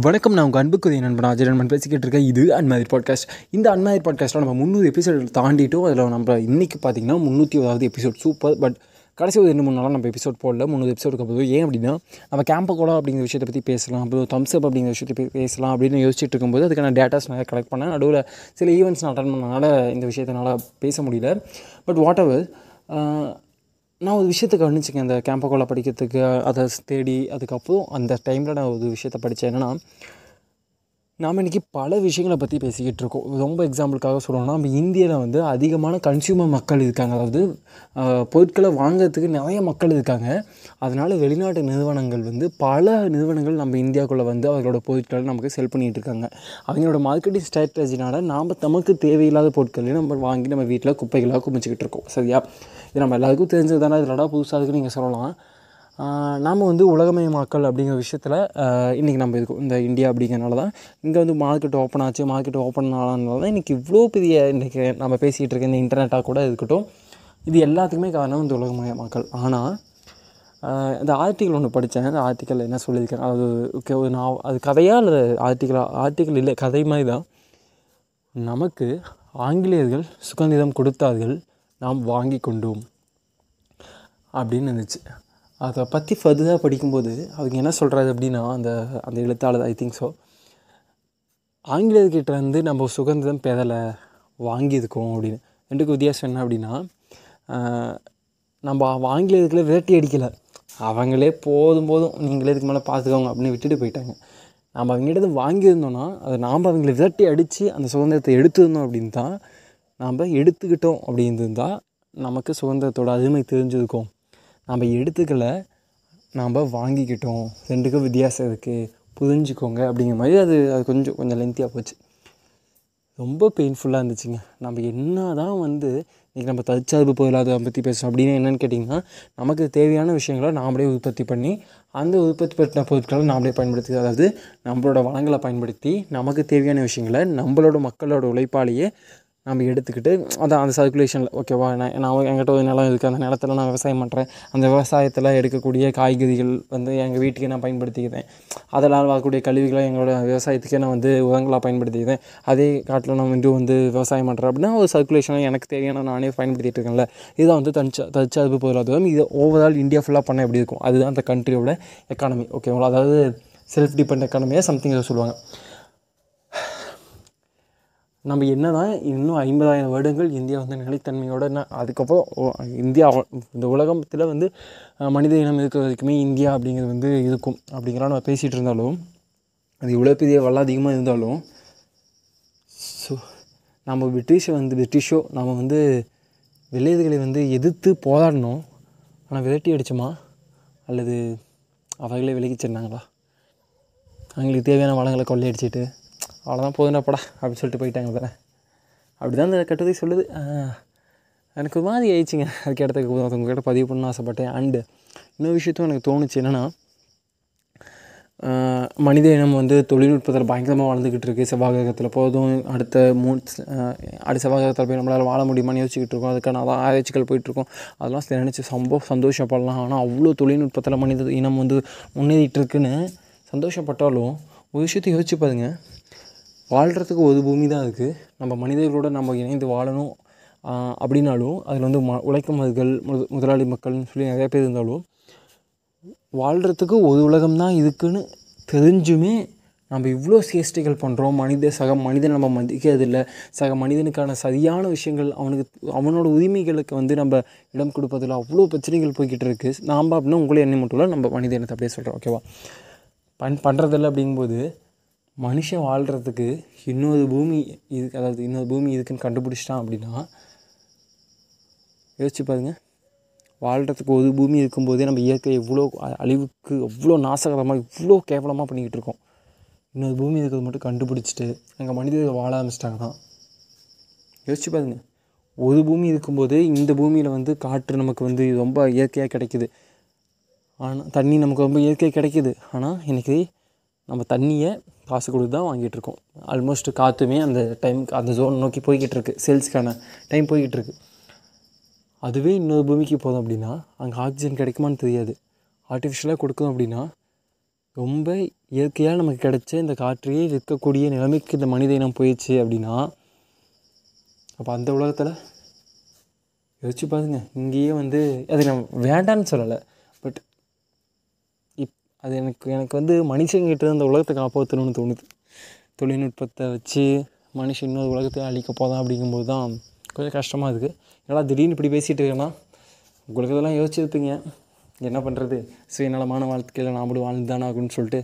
வணக்கம் நான் உங்கள் அன்புக்குரிய நண்பன் அஜய் நண்பன் பேசிக்கிட்டு இருக்கேன். இது அன்மாதிரி பாட்காஸ்ட் இந்த அன்மாதிரி பாட்காஸ்ட்டில் நம்ம முந்நூறு எபிசோடு தாண்டிட்டோம். அதில் நம்ம இன்றைக்கி பார்த்தீங்கன்னா முந்நூற்றி ஒதாவது எபிசோட் சூப்பர் பட் கடைசி ஒரு ரெண்டு மூணு நாளாக நம்ம எபிசோட் போடல. முந்நூறு எபிசோடுக்கு போதும் ஏன் அப்படின்னா நம்ம கேம்ப கோலா அப்படிங்கிற விஷயத்தை பற்றி பேசலாம். அப்புறம் தம்ஸ் அப் அப்படிங்கிற விஷயத்தை பற்றி பேசலாம் அப்படின்னு யோசிச்சுட்டு இருக்கும்போது அதுக்கான டேட்டாஸ் நிறைய கலெக்ட் பண்ணேன். நடுவில் சில ஈவெண்ட்ஸ் நான் அட்டன் பண்ணனால இந்த விஷயத்தினால பேச முடியல. பட் வாட் எவர் நான் ஒரு விஷயத்தை கவனிச்சிங்க. அந்த கேம்பகோலா படிக்கிறதுக்கு அதை தேடி அதுக்கப்புறம் அந்த டைமில் நான் ஒரு விஷயத்தை படித்தேன் என்னென்னா நாம் இன்றைக்கி பல விஷயங்களை பற்றி பேசிக்கிட்டு இருக்கோம். ரொம்ப எக்ஸாம்பிளுக்காக சொல்லணும்னா நம்ம இந்தியாவில் வந்து அதிகமான கன்சியூமர் மக்கள் இருக்காங்க. அதாவது பொருட்களை வாங்குறதுக்கு நிறைய மக்கள் இருக்காங்க. அதனால் வெளிநாட்டு நிறுவனங்கள் வந்து பல நிறுவனங்கள் நம்ம இந்தியாவுக்குள்ளே வந்து அவர்களோட பொருட்களை நமக்கு செல் பண்ணிகிட்டு இருக்காங்க. அவங்களோட மார்க்கெட்டிங் ஸ்ட்ராட்டஜினால் நாம் நமக்கு தேவையில்லாத பொருட்களையும் நம்ம வாங்கி நம்ம வீட்டில் குப்பைகளாக குமிச்சிக்கிட்டு இருக்கோம். சரியா? இது நம்ம எல்லாருக்கும் தெரிஞ்சது தானே இதோட புதுசாக இருக்குன்னு நீங்கள் சொல்லலாம். நாம் வந்து உலகமயமாக்கல் அப்படிங்கிற விஷயத்தில் இன்றைக்கி நம்ம இருக்கோம் இந்த இந்தியா அப்படிங்கிறனால தான் இங்கே வந்து மார்க்கெட் ஓப்பன் ஆச்சு. மார்க்கெட் ஓப்பன் ஆனதுனால தான் இன்றைக்கி இவ்வளோ பெரிய இன்றைக்கி நம்ம பேசிகிட்டு இருக்க இந்த இன்டர்நெட்டாக கூட இருக்கட்டும். இது எல்லாத்துக்குமே காரணம் இந்த உலகமயமாக்கல். ஆனால் இந்த ஆர்டிக்கல் ஒன்று படித்தேன் அந்த ஆர்டிக்கல் என்ன சொல்லியிருக்கேன் அது ஓகே ஒரு நான் அது கதையாக இல்லை ஆர்டிக்கலாக ஆர்டிக்கல் இல்லை கதை மாதிரி தான். நமக்கு ஆங்கிலேயர்கள் சுதந்திரம் கொடுத்தார்கள் நாம் வாங்கி கொண்டோம் அப்படின்னு இருந்துச்சு. அதை பற்றி ஃபர்தராக படிக்கும்போது அவங்க என்ன சொல்கிறாரு அப்படின்னா அந்த அந்த எழுத்தாளர் ஐ திங்க் ஸோ ஆங்கிலேயர்கிட்ட வந்து நம்ம சுதந்திரம் பெறலை வாங்கியிருக்கோம் அப்படின்னு. ரெண்டுக்கு வித்தியாசம் என்ன அப்படின்னா நம்ம ஆங்கிலேயர்களை விரட்டி அடிக்கலை. அவங்களே போதும் போதும் நீங்களே இதுக்கு மேலே பார்த்துக்கோங்க அப்படின்னு விட்டுட்டு போயிட்டாங்க. நம்ம அவங்ககிட்ட வாங்கியிருந்தோன்னா அதை நாம் அவங்களை விரட்டி அடித்து அந்த சுதந்திரத்தை எடுத்துருந்தோம் அப்படின்னு தான் நாம் எடுத்துக்கிட்டோம் அப்படின்னு இருந்தால் நமக்கு சுதந்திரத்தோட அருமை தெரிஞ்சிருக்கோம். நம்ம எடுத்துக்கல நாம் வாங்கிக்கிட்டோம். ரெண்டுக்கும் வித்தியாசம் இருக்குது புரிஞ்சுக்கோங்க அப்படிங்கிற மாதிரி அது அது கொஞ்சம் கொஞ்சம் லென்த்தியாக போச்சு. ரொம்ப பெயின்ஃபுல்லாக இருந்துச்சுங்க. நம்ம என்ன தான் வந்து இன்றைக்கி நம்ம தற்சார்பு பொருளாதார பற்றி பேசுகிறோம் அப்படின்னு என்னென்னு கேட்டிங்கன்னா நமக்கு தேவையான விஷயங்களை நாமளே உற்பத்தி பண்ணி அந்த உற்பத்தி பண்ண பொருட்களை நாமளே பயன்படுத்தி அதாவது நம்மளோட வளங்களை பயன்படுத்தி நமக்கு தேவையான விஷயங்களை நம்மளோட மக்களோட உழைப்பாலேயே நம்ம எடுத்துக்கிட்டு அதான் அந்த சர்க்குலேஷனில் ஓகேவா நான் நான் என்கிட்ட ஒரு நிலம் இருக்குது அந்த நிலத்துல நான் விவசாயம் பண்ணுறேன் அந்த விவசாயத்தில் எடுக்கக்கூடிய காய்கறிகள் வந்து எங்கள் வீட்டுக்கே நான் பயன்படுத்திக்கிறேன். அதனால் வரக்கூடிய கழிவுகளை எங்களோட விவசாயத்துக்கே நான் வந்து உரங்களாக பயன்படுத்திக்கிறேன். அதே காட்டில் நான் வந்து வந்து விவசாயம் பண்ணுறேன் அப்படின்னா ஒரு சர்க்குலேஷனை எனக்கு தேவையான நானே பயன்படுத்திட்டு இருக்கேன்ல. இதுதான் வந்து தனிச்சா தற்சார்பு பொருளாதாரம். இது ஓவரால் இந்தியா ஃபுல்லாக பண்ண எப்படி இருக்கும்? அதுதான் அந்த கண்ட்ரியோட எக்கானமி ஓகேங்களா அதாவது செல்ஃப் டிபெண்ட் எக்கானமியாக சம்திங் சொல்லுவாங்க. நம்ம என்ன தான் இன்னும் ஐம்பதாயிரம் வருடங்கள் இந்தியா வந்து நிலைத்தன்மையோட என்ன அதுக்கப்புறம் இந்தியா இந்த உலகத்தில் வந்து மனித இனம் இருக்கிற வரைக்குமே இந்தியா அப்படிங்கிறது வந்து இருக்கும். அப்படிங்கிறலாம் நம்ம பேசிகிட்டு இருந்தாலும் அது இவ்வளோ பெரிய வல்ல அதிகமாக இருந்தாலும் ஸோ நம்ம பிரிட்டிஷை வந்து பிரிட்டிஷோ நம்ம வந்து வெள்ளையர்களை வந்து எதிர்த்து போராடணும். ஆனால் விரட்டி அடிச்சோமா? அல்லது அவர்களே விலகி சென்றாங்களா அவங்களுக்கு தேவையான வளங்களை கொள்ளையடிச்சிட்டு அவ்வளோதான் போதுனாப்படா அப்படின்னு சொல்லிட்டு போயிட்டாங்க தானே அப்படி தான் அந்த கட்டுரை சொல்லுது. எனக்கு ஒரு மாதிரி ஆயிடுச்சுங்க. அதுக்கு இடத்துக்கு உங்ககிட்ட பதிவு பண்ணணும்னு ஆசைப்பட்டேன். அண்டு இன்னொரு விஷயத்தும் எனக்கு தோணுச்சு என்னென்னா மனித இனம் வந்து தொழில்நுட்பத்தில் பயங்கரமாக வளர்ந்துக்கிட்டு இருக்குது செவ்வாயகத்தில் போதும் அடுத்த மூணு அடுத்த செவ்வாயகத்தில் போய் நம்மளால் வாழ முடியுமான்னு யோசிச்சுக்கிட்டு இருக்கோம். அதுக்கான அதான் ஆராய்ச்சிகள் போயிட்டுருக்கோம். அதெல்லாம் நினச்சி ரொம்ப சந்தோஷப்படலாம். ஆனால் அவ்வளோ தொழில்நுட்பத்தில் மனித இனம் வந்து முன்னேறிட்டு இருக்குன்னு சந்தோஷப்பட்டாலும் ஒரு விஷயத்தை யோசிச்சு பாருங்க. வாழ்கிறதுக்கு ஒரு பூமி தான் இருக்குது நம்ம மனிதர்களோட நம்ம இணைந்து வாழணும் அப்படின்னாலும் அதில் வந்து ம உழைக்கும் மக்கள் முது முதலாளி மக்கள்னு சொல்லி நிறைய பேர் இருந்தாலும் வாழ்கிறதுக்கு ஒரு உலகம் தான் இருக்குதுன்னு தெரிஞ்சுமே நம்ம இவ்வளோ சேஷ்டைகள் பண்ணுறோம் மனித சக மனிதன் நம்ம மதிக்கிறதில்ல. சக மனிதனுக்கான சரியான விஷயங்கள் அவனுக்கு அவனோட உரிமைகளுக்கு வந்து நம்ம இடம் கொடுப்பதில் அவ்வளோ பிரச்சனைகள் போய்கிட்டு இருக்குது நாம் அப்படின்னா உங்களே என்ன மட்டும் இல்லை நம்ம மனித இனத்தை அப்படியே சொல்கிறோம் ஓகேவா பண் பண்ணுறதில்ல அப்படிங்கும்போது மனுஷன் வாழ்கிறதுக்கு இன்னொரு பூமி இது அதாவது இன்னொரு பூமி இருக்குதுன்னு கண்டுபிடிச்சிட்டான் அப்படின்னா யோசிச்சு பாருங்க. வாழ்கிறதுக்கு ஒரு பூமி இருக்கும்போதே நம்ம இயற்கை எவ்வளோ அழிவுக்கு எவ்வளோ நாசகரமாக இவ்வளோ கேவலமாக பண்ணிக்கிட்டு இருக்கோம். இன்னொரு பூமி இருக்கிறது மட்டும் கண்டுபிடிச்சிட்டு அங்கே மனிதர்கள் வாழ ஆரம்பிச்சிட்டாங்கன்னா யோசிச்சு பாருங்க. ஒரு பூமி இருக்கும்போது இந்த பூமியில் வந்து காற்று நமக்கு வந்து ரொம்ப இயற்கையாக கிடைக்குது. ஆனால் தண்ணி நமக்கு ரொம்ப இயற்கையாக கிடைக்குது. ஆனால் இன்றைக்கி நம்ம தண்ணியை காசு கொடுத்து தான் வாங்கிட்டு ஆல்மோஸ்ட் காற்றுமே அந்த டைம் அந்த ஜோன் நோக்கி போய்கிட்டு இருக்கு சேல்ஸ்க்கான டைம் போய்கிட்டு இருக்கு அதுவே இன்னொரு பூமிக்கு போதும் அப்படின்னா அங்கே ஆக்சிஜன் கிடைக்குமான்னு தெரியாது. ஆர்டிஃபிஷியலாக கொடுக்கும் அப்படின்னா ரொம்ப இயற்கையாக நமக்கு கிடைச்ச இந்த காற்றையே விற்கக்கூடிய நிலைமைக்கு இந்த மனித இனம் போயிடுச்சு அப்படின்னா அப்போ அந்த உலகத்தில் யோசிச்சு பாருங்க. இங்கேயே வந்து அது நம்ம வேண்டான்னு சொல்லலை. அது எனக்கு எனக்கு வந்து மனுஷங்கிட்ட இருந்து அந்த உலகத்தை காப்பாற்றணும்னு தோணுது. தொழில்நுட்பத்தை வச்சு மனுஷன் இன்னொரு உலகத்தை அழிக்க போதான் அப்படிங்கும்போது தான் கொஞ்சம் கஷ்டமாக இருக்குது ஏன்னா திடீர்னு இப்படி பேசிகிட்டு இருக்கேன்னா உங்களுக்கு இதெல்லாம் யோசிச்சிருப்பீங்க என்ன பண்ணுறது சுயநலமான வாழ்க்கையில் நாமளும் வாழ்ந்து தானே ஆகணும்னு சொல்லிட்டு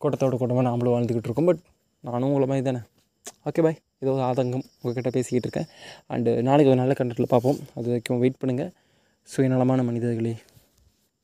கூட்டத்தோட கூட்டமாக நாமளும் வாழ்ந்துக்கிட்டு இருக்கோம். பட் நானும் உங்களை மாதிரி தானே. ஓகே பாய் ஏதோ ஒரு ஆதங்கம் உங்ககிட்ட பேசிக்கிட்டு இருக்கேன். அண்டு நாளைக்கு ஒரு நல்ல கண்டத்தில் பார்ப்போம். அது வரைக்கும் வெயிட் பண்ணுங்கள் சுயநலமான மனிதர்களே.